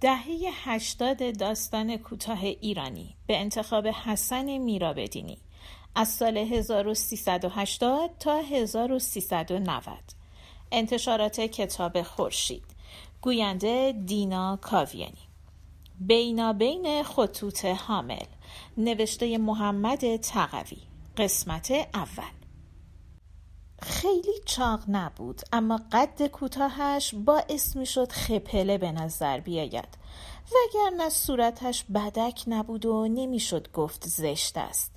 دهه هشتاد داستان کوتاه ایرانی به انتخاب حسن میرابدینی از سال 1380 تا 1390 انتشارات کتاب خورشید. گوینده دینا کاویانی. بینابین خطوط حامل. نوشته محمد تقوی. قسمت اول. خیلی چاق نبود اما قد کوتاهش باعث می‌شد خپله به نظر بیاید وگرنه صورتش بدک نبود و نمی‌شد گفت زشت است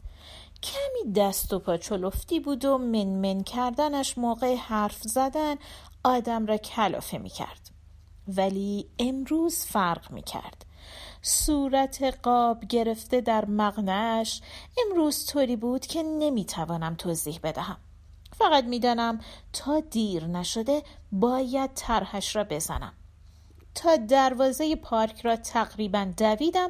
کمی دست و پا چلفتی بود و منمن کردنش موقع حرف زدن آدم را کلافه می کرد. ولی امروز فرق می کرد. صورت قاب گرفته در مغنش امروز طوری بود که نمی توانم توضیح بدهم. فقط می‌دانم تا دیر نشده باید طرحش را بزنم. تا دروازه پارک را تقریبا دویدم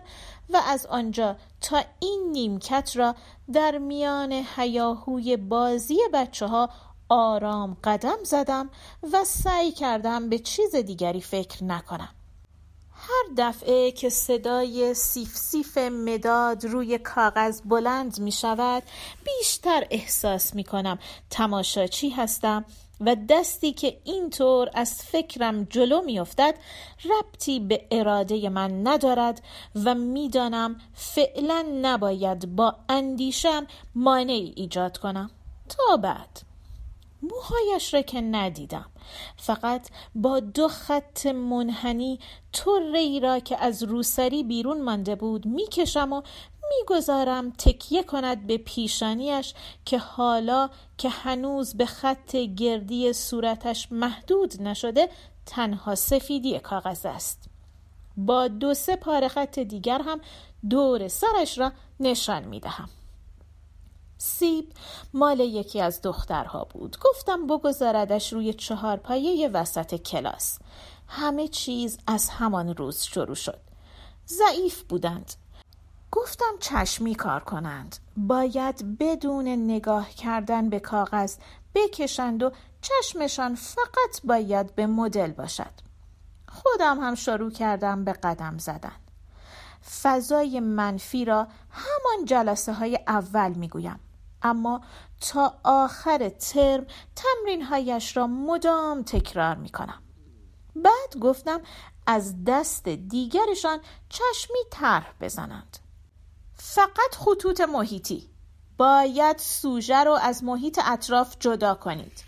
و از آنجا تا این نیمکت را در میان حیاهوی بازی بچه ها آرام قدم زدم و سعی کردم به چیز دیگری فکر نکنم. هر دفعه که صدای سیف سیف مداد روی کاغذ بلند می شود بیشتر احساس می کنم تماشاچی هستم و دستی که اینطور از فکرم جلو میافتد ربطی به اراده من ندارد و می‌دانم فعلا نباید با اندیشم مانعی ایجاد کنم. تا بعد. موهایش را که ندیدم فقط با دو خط منحنی طره ای را که از روسری بیرون مانده بود می‌کشم و می‌گذارم تکیه کند به پیشانیش که حالا که هنوز به خط گردی صورتش محدود نشده تنها سفیدی کاغذ است با دو سه پاره خط دیگر هم دور سرش را نشان می دهم. سیب مال یکی از دخترها بود. گفتم بگذاردش روی چهار پایه وسط کلاس. همه چیز از همان روز شروع شد. ضعیف بودند. گفتم چشمی کار کنند. باید بدون نگاه کردن به کاغذ بکشند و چشمشان فقط باید به مدل باشد. خودم هم شروع کردم به قدم زدن. فضای منفی را همان جلسه های اول می‌گویم. اما تا آخر ترم تمرین هایش را مدام تکرار می کنم. بعد گفتم از دست دیگرشان چشمی طرح بزنند. فقط خطوط محیطی. باید سوژه رو از محیط اطراف جدا کنید.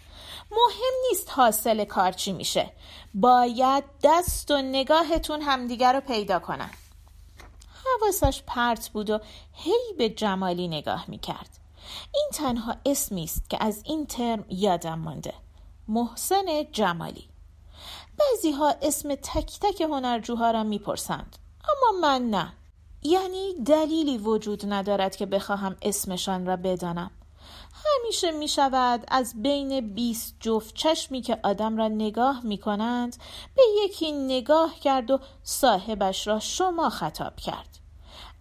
مهم نیست حاصل کار چی میشه. باید دست و نگاهتون همدیگر رو پیدا کنن. حواسش پرت بود و هی به جمالی نگاه می‌کرد. این تنها اسمی است که از این ترم یادم مانده. محسن جمالی. بعضی ها اسم تک تک هنرجوها را می‌پرسند اما من نه. یعنی دلیلی وجود ندارد که بخواهم اسمشان را بدانم. همیشه می شود از بین بیست جفت چشمی که آدم را نگاه می کنند به یکی نگاه کرد و صاحبش را شما خطاب کرد.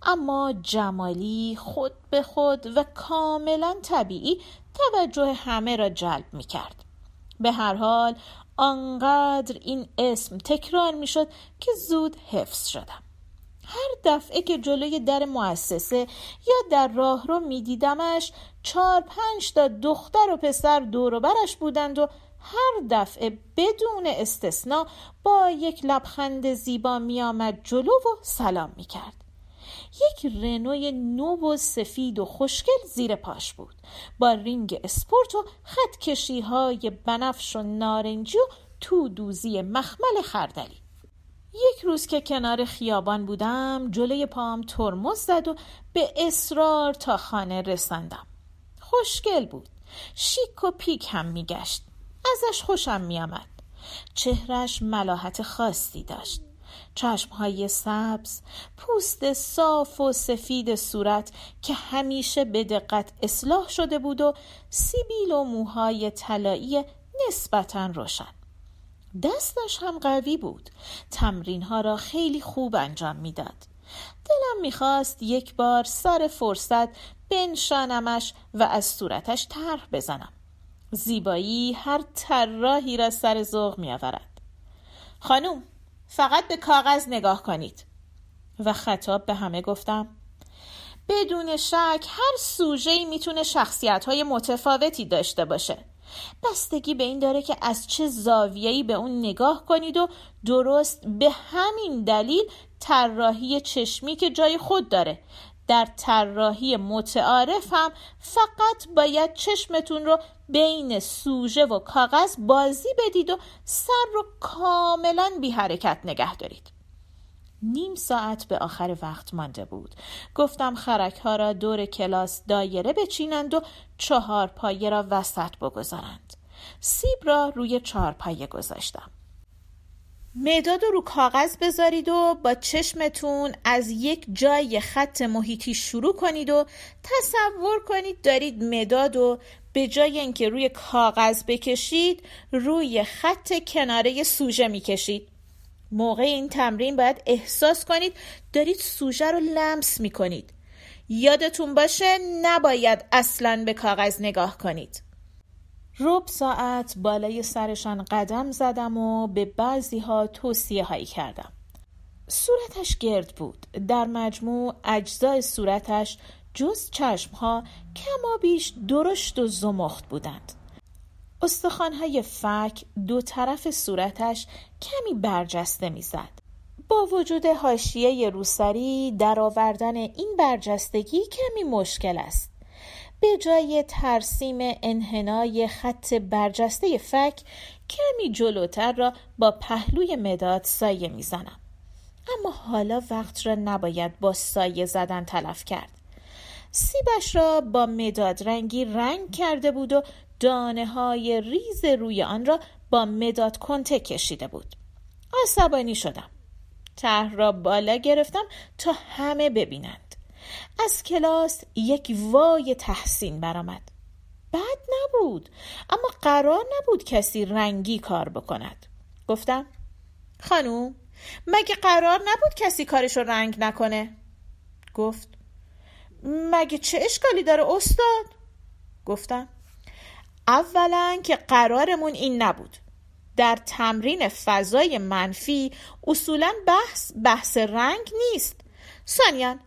اما جمالی خود به خود و کاملا طبیعی توجه همه را جلب می کرد. به هر حال آنقدر این اسم تکرار می شد که زود حفظ شدم. هر دفعه که جلوی در مؤسسه یا در راه رو می دیدمش چهار پنج تا دختر و پسر دور و برش بودند و هر دفعه بدون استثنا با یک لبخند زیبا می آمد جلو و سلام می کرد. یک رنوی نو و سفید و خوشگل زیر پاش بود. با رینگ اسپورت و خط کشی های بنفش و نارنجی و تو دوزی مخمل خردلی. یک روز که کنار خیابان بودم جلوی پام ترمز زد و به اصرار تا خانه رساندم. خوشگل بود. شیک و پیک هم میگشت. ازش خوشم میآمد. چهرش ملاحت خاصی داشت. چشمهای سبز پوست صاف و سفید صورت که همیشه به دقت اصلاح شده بود و سیبیل و موهای طلایی نسبتا روشن. دستش هم قوی بود. تمرین ها را خیلی خوب انجام می‌داد. دلم می‌خواست یک بار سر فرصت بنشانمش و از صورتش طرح بزنم. زیبایی هر طراحی را سر ذوق میآورد. خانوم فقط به کاغذ نگاه کنید. و خطاب به همه گفتم بدون شک هر سوژه‌ای می‌تونه شخصیت متفاوتی داشته باشه. بستگی به این داره که از چه زاویه‌ای به اون نگاه کنید و درست به همین دلیل طراحی چشمی که جای خود داره. در طراحی متعارف هم فقط باید چشمتون رو بین سوژه و کاغذ بازی بدید و سر رو کاملا بی حرکت نگه دارید. نیم ساعت به آخر وقت مانده بود. گفتم خرک ها را دور کلاس دایره بچینند و چهار پایه را وسط بگذارند. سیب را روی چهار پایه گذاشتم. مداد رو کاغذ بذارید و با چشمتون از یک جای خط محیطی شروع کنید و تصور کنید دارید مداد و به جای اینکه روی کاغذ بکشید روی خط کناره سوژه می‌کشید. موقع این تمرین باید احساس کنید دارید سوژه رو لمس می‌کنید. یادتون باشه نباید اصلا به کاغذ نگاه کنید. رب ساعت بالای سرشان قدم زدم و به بعضی ها توصیه هایی کردم صورتش گرد بود در مجموع اجزای صورتش جز چشم ها کما بیش درشت و زمخت بودند استخوانهای فک دو طرف صورتش کمی برجسته می‌زد. با وجود حاشیه روسری در آوردن این برجستگی کمی مشکل است. به جای ترسیم انحنای خط برجسته فک کمی جلوتر را با پهلوی مداد سایه می‌زنم. اما حالا وقت را نباید با سایه زدن تلف کرد. سیبش را با مداد رنگی رنگ کرده بود و دانه های ریز روی آن را با مداد کنته کشیده بود عصبانی شدم طرح را بالا گرفتم تا همه ببینند از کلاس یک وای تحسین برآمد. بد نبود اما قرار نبود کسی رنگی کار بکند. گفتم خانوم مگه قرار نبود کسی کارش رو رنگ نکنه؟ گفت مگه چه اشکالی داره استاد؟ گفتم اولا که قرارمون این نبود. در تمرین فضای منفی اصولا بحث بحث رنگ نیست. ثانیا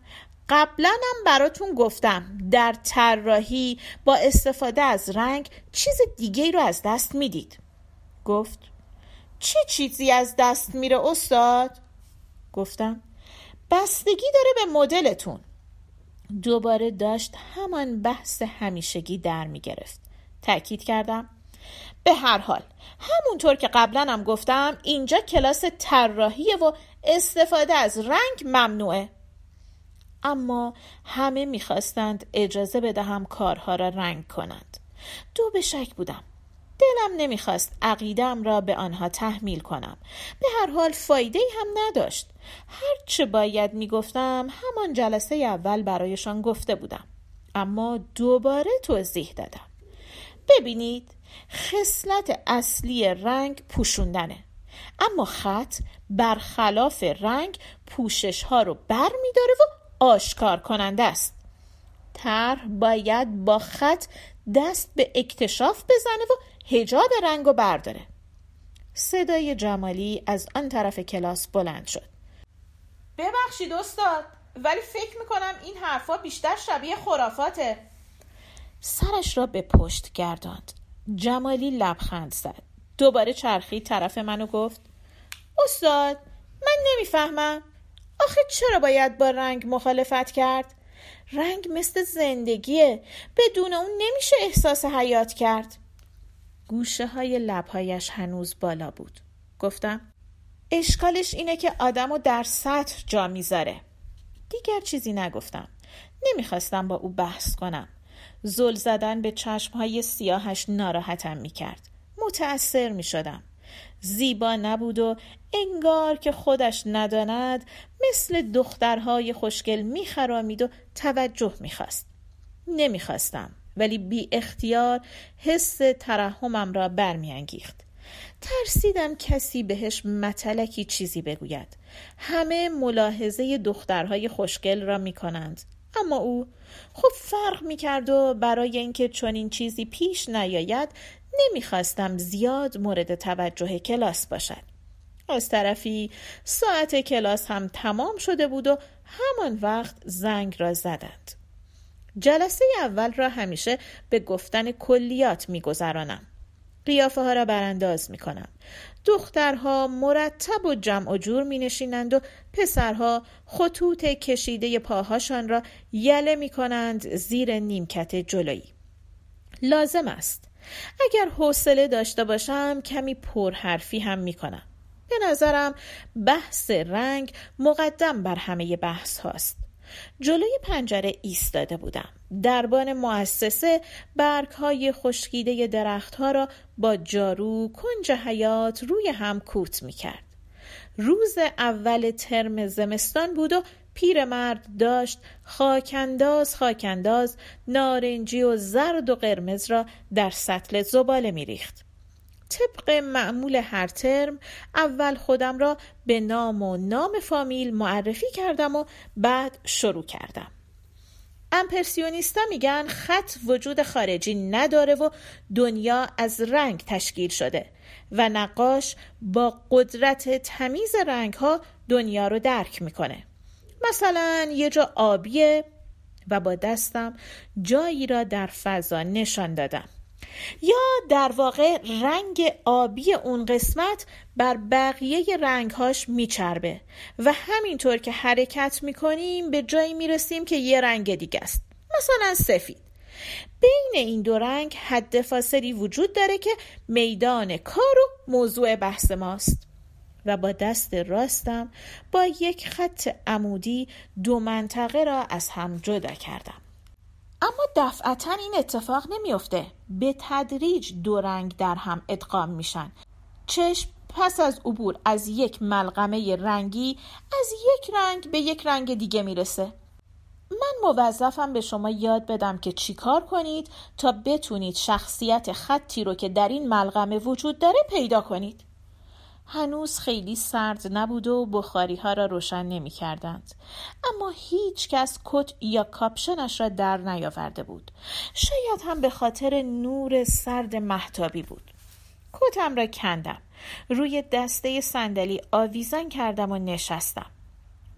قبلا هم براتون گفتم در طراحی با استفاده از رنگ چیز دیگه رو از دست می‌دید. گفت چه چیزی از دست میره استاد؟ گفتم بستگی داره به مدلتون. دوباره داشت همان بحث همیشگی در می‌گرفت. تأکید کردم. به هر حال همونطور که قبلا هم گفتم اینجا کلاس طراحیه و استفاده از رنگ ممنوعه. اما همه می‌خواستند اجازه بدهم کارها را رنگ کنند. دو به شک بودم. دلم نمی‌خواست عقیدم را به آنها تحمیل کنم. به هر حال فایده هم نداشت. هرچه باید می‌گفتم همان جلسه اول برایشان گفته بودم. اما دوباره توضیح دادم. ببینید خصلت اصلی رنگ پوشوندنه. اما خط برخلاف رنگ پوشش ها رو بر و آشکار کننده است. طرح باید با خط دست به اکتشاف بزنه و هجاب رنگ رو برداره. صدای جمالی از آن طرف کلاس بلند شد. ببخشید استاد ولی فکر می‌کنم این حرفا بیشتر شبیه خرافاته. سرش را به پشت گرداند. جمالی لبخند زد. دوباره چرخی طرف منو گفت استاد من نمی‌فهمم. آخه چرا باید با رنگ مخالفت کرد؟ رنگ مثل زندگیه. بدون اون نمیشه احساس حیات کرد. گوشه های لبهایش هنوز بالا بود. گفتم اشکالش اینه که آدم رو در سطح جا می‌ذاره. دیگر چیزی نگفتم. نمی‌خواستم با او بحث کنم. زل زدن به چشمهای سیاهش ناراحتم می کرد. متأثر می شدم. زیبا نبود و انگار که خودش نداند مثل دخترهای خوشگل میخرامید و توجه می‌خواست. نمی‌خواستم ولی بی اختیار حس ترحمم را برمیانگیخت. ترسیدم کسی بهش متلکی چیزی بگوید. همه ملاحظه دخترهای خوشگل را می‌کنند. اما او خب فرق می‌کرد و برای اینکه چنین چیزی پیش نیاید نمی‌خواستم زیاد مورد توجه کلاس باشد از طرفی ساعت کلاس هم تمام شده بود و همان وقت زنگ را زدند جلسه اول را همیشه به گفتن کلیات میگذرانم قیافه ها را برانداز می کنم. دخترها مرتب و جمع و جور می نشینند و پسرها خطوط کشیده پاهاشان را یله می کنند زیر نیمکت جلویی. لازم است. اگر حوصله داشته باشم کمی پرحرفی هم می کنم. به نظرم بحث رنگ مقدم بر همه بحث هاست. جلوی پنجره ایستاده بودم. دربان مؤسسه برگ های خشکیده درختها را با جارو کنج حیات روی هم کوت می کرد. روز اول ترم زمستان بود و پیرمرد داشت خاکنداز خاکنداز نارنجی و زرد و قرمز را در سطل زباله می ریخت. طبق معمول هر ترم اول خودم را به نام و نام فامیل معرفی کردم و بعد شروع کردم امپرسیونیستا میگن خط وجود خارجی نداره و دنیا از رنگ تشکیل شده و نقاش با قدرت تمیز رنگ ها دنیا رو درک می‌کنه مثلا یه جا آبیه و با دستم جایی را در فضا نشان دادم. یا در واقع رنگ آبی اون قسمت بر بقیه رنگهاش میچربه و همینطور که حرکت می‌کنیم به جایی می‌رسیم که یه رنگ دیگه است. مثلا سفید. بین این دو رنگ حد فاصلی وجود داره که میدان کار و موضوع بحث ماست. و با دست راستم با یک خط عمودی دو منطقه را از هم جدا کردم. اما دفعتا این اتفاق نمیافته. به تدریج دو رنگ در هم ادغام میشن. چشم پس از عبور از یک ملغمه رنگی از یک رنگ به یک رنگ دیگه می‌رسه. من موظفم به شما یاد بدم که چیکار کنید تا بتونید شخصیت خطی رو که در این ملغمه وجود داره پیدا کنید. هنوز خیلی سرد نبود و بخاری ها را روشن نمی کردند. اما هیچ کس کت یا کاپشنش را در نیاورده بود. شاید هم به خاطر نور سرد محتابی بود. کتم را کندم. روی دسته صندلی آویزان کردم و نشستم.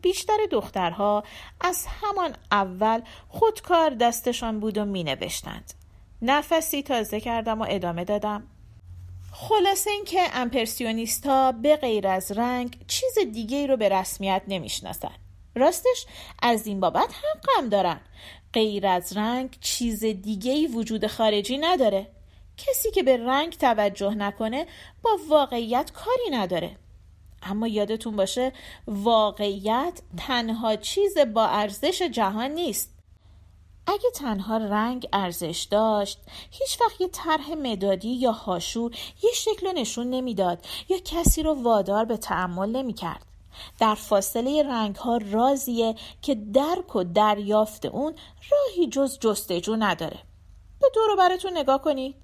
بیشتر دخترها از همان اول خودکار دستشان بود و می نوشتند. نفسی تازه کردم و ادامه دادم. خلاصه اینکه ها به غیر از رنگ چیز دیگه رو به رسمیت نمی‌شناسن. راستش از این بابت حقم دارن. غیر از رنگ چیز دیگه وجود خارجی نداره. کسی که به رنگ توجه نکنه با واقعیت کاری نداره. اما یادتون باشه واقعیت تنها چیز با ارزش جهان نیست. اگه تنها رنگ ارزش داشت هیچ وقت یه طرح مدادی یا هاشور یه شکل نشون نمی‌داد یا کسی رو وادار به تعمل نمی‌کرد. در فاصله رنگ ها رازیه که درک و دریافت اون راهی جز جستجو نداره. به دور براتون نگاه کنید.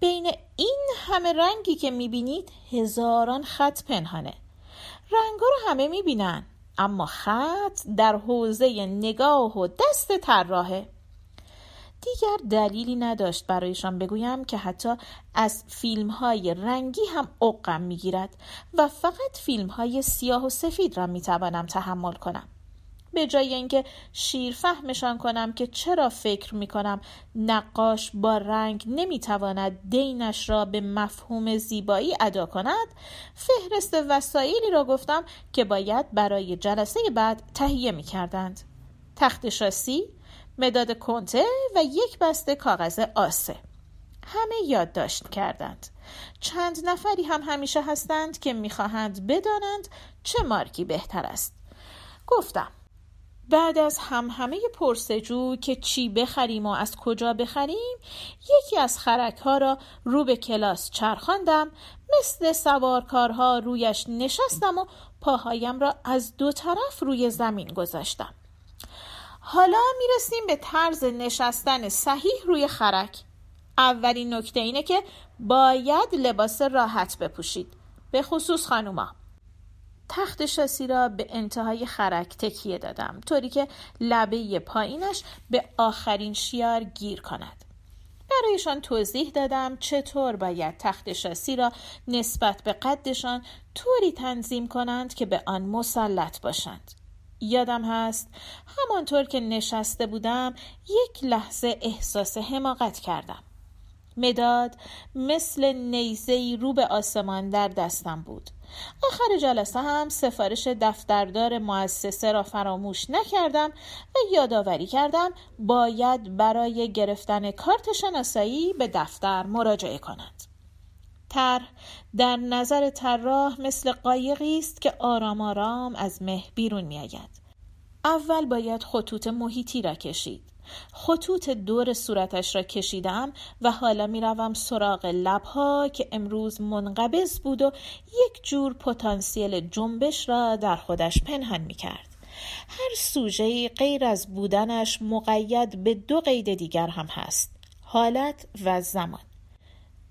بین این همه رنگی که می‌بینید هزاران خط پنهانه. رنگا رو همه می‌بینن. اما خط در حوزه نگاه و دست طراحه. دیگر دلیلی نداشت برایشان بگویم که حتی از فیلم های رنگی هم عقم می‌گیرد و فقط فیلم های سیاه و سفید را می‌توانم تحمل کنم. به جای اینکه شیر فهمشان کنم که چرا فکر می کنم نقاش با رنگ نمی‌تواند دینش را به مفهوم زیبایی ادا کند فهرست وسایلی را گفتم که باید برای جلسه بعد تهیه می کردند تخت شاسی مداد کنته و یک بسته کاغذ آسه. همه یادداشت کردند. چند نفری هم همیشه هستند که می‌خواهند بدانند چه مارکی بهتر است. گفتم بعد از هم همه پرسجو که چی بخریم و از کجا بخریم یکی از خرک ها را رو به کلاس چرخاندم مثل سوارکارها رویش نشستم و پاهایم را از دو طرف روی زمین گذاشتم. حالا می‌رسیم به طرز نشستن صحیح روی خرک. اولین نکته اینه که باید لباس راحت بپوشید. به خصوص خانوما. تخت شاسی را به انتهای خرک تکیه دادم طوری که لبه پایینش به آخرین شیار گیر کند. برایشان توضیح دادم چطور باید تخت شاسی را نسبت به قدشان طوری تنظیم کنند که به آن مسلط باشند. یادم هست همانطور که نشسته بودم یک لحظه احساس حماقت کردم. مداد مثل نیزه رو به آسمان در دستم بود. آخر جلسه هم سفارش دفتردار مؤسسه را فراموش نکردم و یادآوری کردم باید برای گرفتن کارت شناسایی به دفتر مراجعه کند. تر در نظر طراح مثل قایقی است که آرام آرام از مه بیرون میآید. اول باید خطوط محیطی را کشید. خطوط دور صورتش را کشیدم و حالا می‌روم سراغ لبها که امروز منقبض بود و یک جور پتانسیل جنبش را در خودش پنهان می کرد. هر سوژه غیر از بودنش مقید به دو قید دیگر هم هست حالت و زمان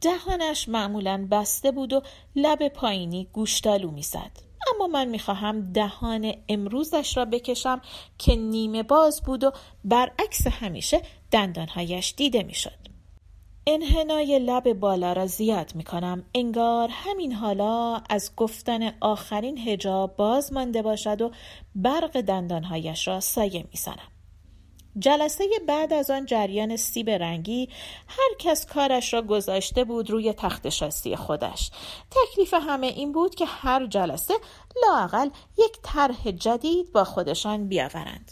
دهانش معمولا بسته بود و لب پایینی گوشتالو می‌زد اما من می‌خواهم دهان امروزش را بکشم که نیمه باز بود و برعکس همیشه دندانهایش دیده می‌شد انحنای لب بالا را زیاد می کنم انگار همین حالا از گفتن آخرین هجاب باز مانده باشد و برق دندانهایش را سایه می سنم. جلسه بعد از آن جریان سیب رنگی هر کس کارش را گذاشته بود روی تخت شاسی خودش. تکلیف همه این بود که هر جلسه لاقل یک طرح جدید با خودشان بیاورند.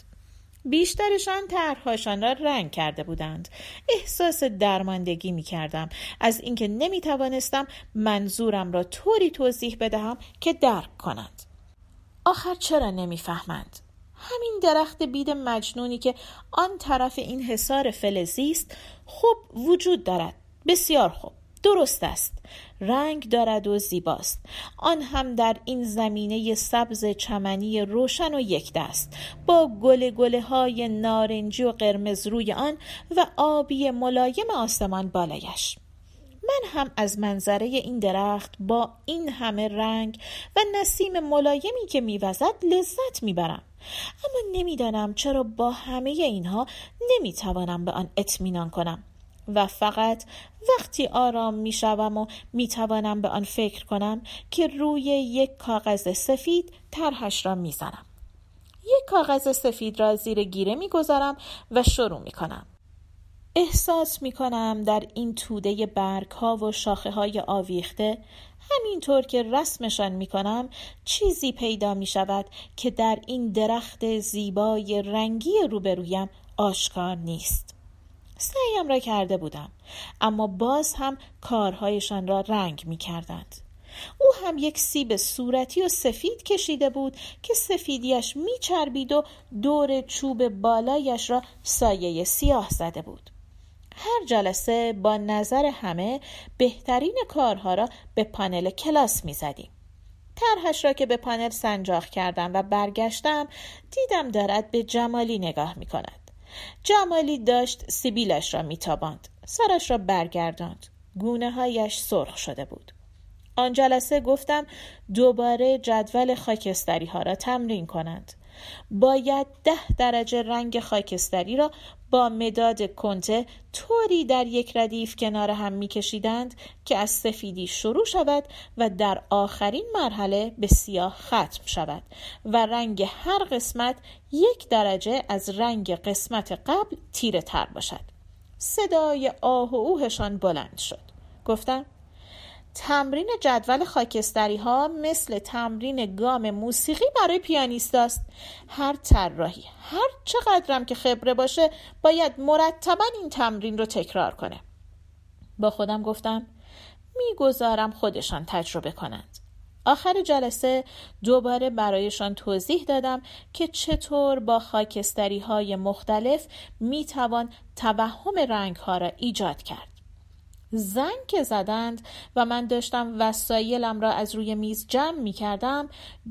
بیشترشان طرحهاشان را رنگ کرده بودند. احساس درماندگی می کردم از اینکه نمی توانستم منظورم را طوری توضیح بدهم که درک کنند. آخر چرا نمی‌فهمند؟ همین درخت بید مجنونی که آن طرف این حصار فلزی است خوب وجود دارد. بسیار خوب درست است. رنگ دارد و زیباست. آن هم در این زمینه سبز چمنی روشن و یک دست. با گل گله های نارنجی و قرمز روی آن و آبی ملایم آسمان بالایش. من هم از منظره این درخت با این همه رنگ و نسیم ملایمی که میوزد لذت می‌برم. اما نمی‌دانم چرا با همه اینها نمی‌توانم به آن اطمینان کنم و فقط وقتی آرام می‌شوم و می‌توانم به آن فکر کنم که روی یک کاغذ سفید طرحش را می‌زنم. یک کاغذ سفید را زیر گیره می‌گذارم و شروع می‌کنم. احساس می کنم در این توده برگ ها و شاخه های آویخته همینطور که رسمشان می کنم چیزی پیدا می شود که در این درخت زیبای رنگی روبرویم آشکار نیست سعیم را کرده بودم اما باز هم کارهایشان را رنگ می کردند. او هم یک سیب صورتی و سفید کشیده بود که سفیدیش میچربید و دور چوب بالایش را سایه سیاه زده بود هر جلسه با نظر همه بهترین کارها را به پانل کلاس می زدیم. طرحش را که به پانل سنجاق کردم و برگشتم دیدم دارد به جمالی نگاه می کند. جمالی داشت سیبیلش را میتاباند سرش را برگرداند گونه هایش سرخ شده بود آن جلسه گفتم دوباره جدول خاکستری ها را تمرین کنند باید ده درجه رنگ خاکستری را با مداد کنته طوری در یک ردیف کنار هم میکشیدند که از سفیدی شروع شود و در آخرین مرحله به سیاه ختم شود و رنگ هر قسمت یک درجه از رنگ قسمت قبل تیره تر باشد. صدای آه و اوهشان بلند شد. گفتم تمرین جدول خاکستری ها مثل تمرین گام موسیقی برای پیانیست است. هر طراحی هر چقدرم که خبره باشه باید مرتبا این تمرین رو تکرار کنه. با خودم گفتم می‌گذارم خودشان تجربه کنند. آخر جلسه دوباره برایشان توضیح دادم که چطور با خاکستری های مختلف می‌توان توهم رنگ ها را ایجاد کرد. زنگ که زدند و من داشتم وسایلم را از روی میز جمع می کردم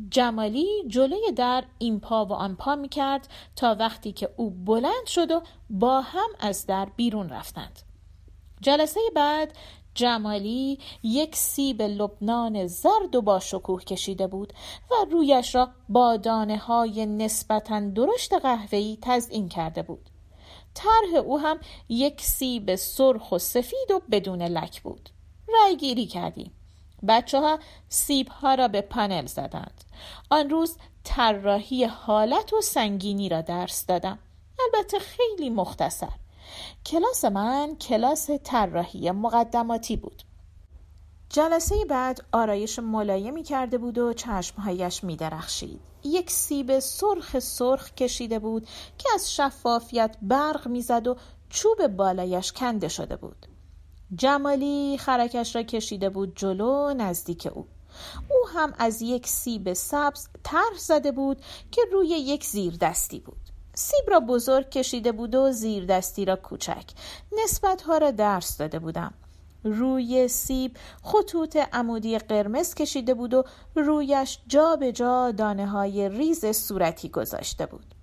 جمالی جلوی در این پا و آن پا می کرد تا وقتی که او بلند شد و با هم از در بیرون رفتند. جلسه بعد جمالی یک سیب لبنان زرد و با شکوه کشیده بود و رویش را با دانه های نسبتا درشت قهوه‌ای تزئین کرده بود. طرح او هم یک سیب سرخ و سفید و بدون لک بود. رای گیری کردیم. بچه ها سیب ها را به پانل زدند. آن روز طراحی حالت و سنگینی را درس دادم. البته خیلی مختصر. کلاس من کلاس طراحی مقدماتی بود. جلسه بعد آرایش ملایمی کرده بود و چشمهایش می درخشید. یک سیب سرخ سرخ کشیده بود که از شفافیت برق می‌زد و چوب بالایش کنده شده بود. جمالی خرکش را کشیده بود جلو نزدیک او. او هم از یک سیب سبز طرح زده بود که روی یک زیر دستی بود. سیب را بزرگ کشیده بود و زیر دستی را کوچک. نسبت ها را درس داده بودم. روی سیب خطوط عمودی قرمز کشیده بود و رویش جا به جا دانه های ریز صورتی گذاشته بود.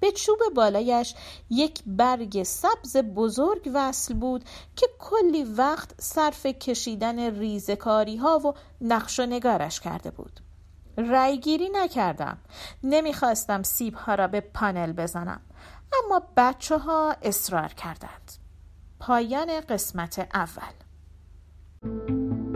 به چوب بالایش یک برگ سبز بزرگ وصل بود که کلی وقت صرف کشیدن ریزکاری ها و نقش و نگارش کرده بود. رایگیری نکردم. نمی‌خواستم سیب ها را به پانل بزنم. اما بچه ها اصرار کردند. پایان قسمت اول あ!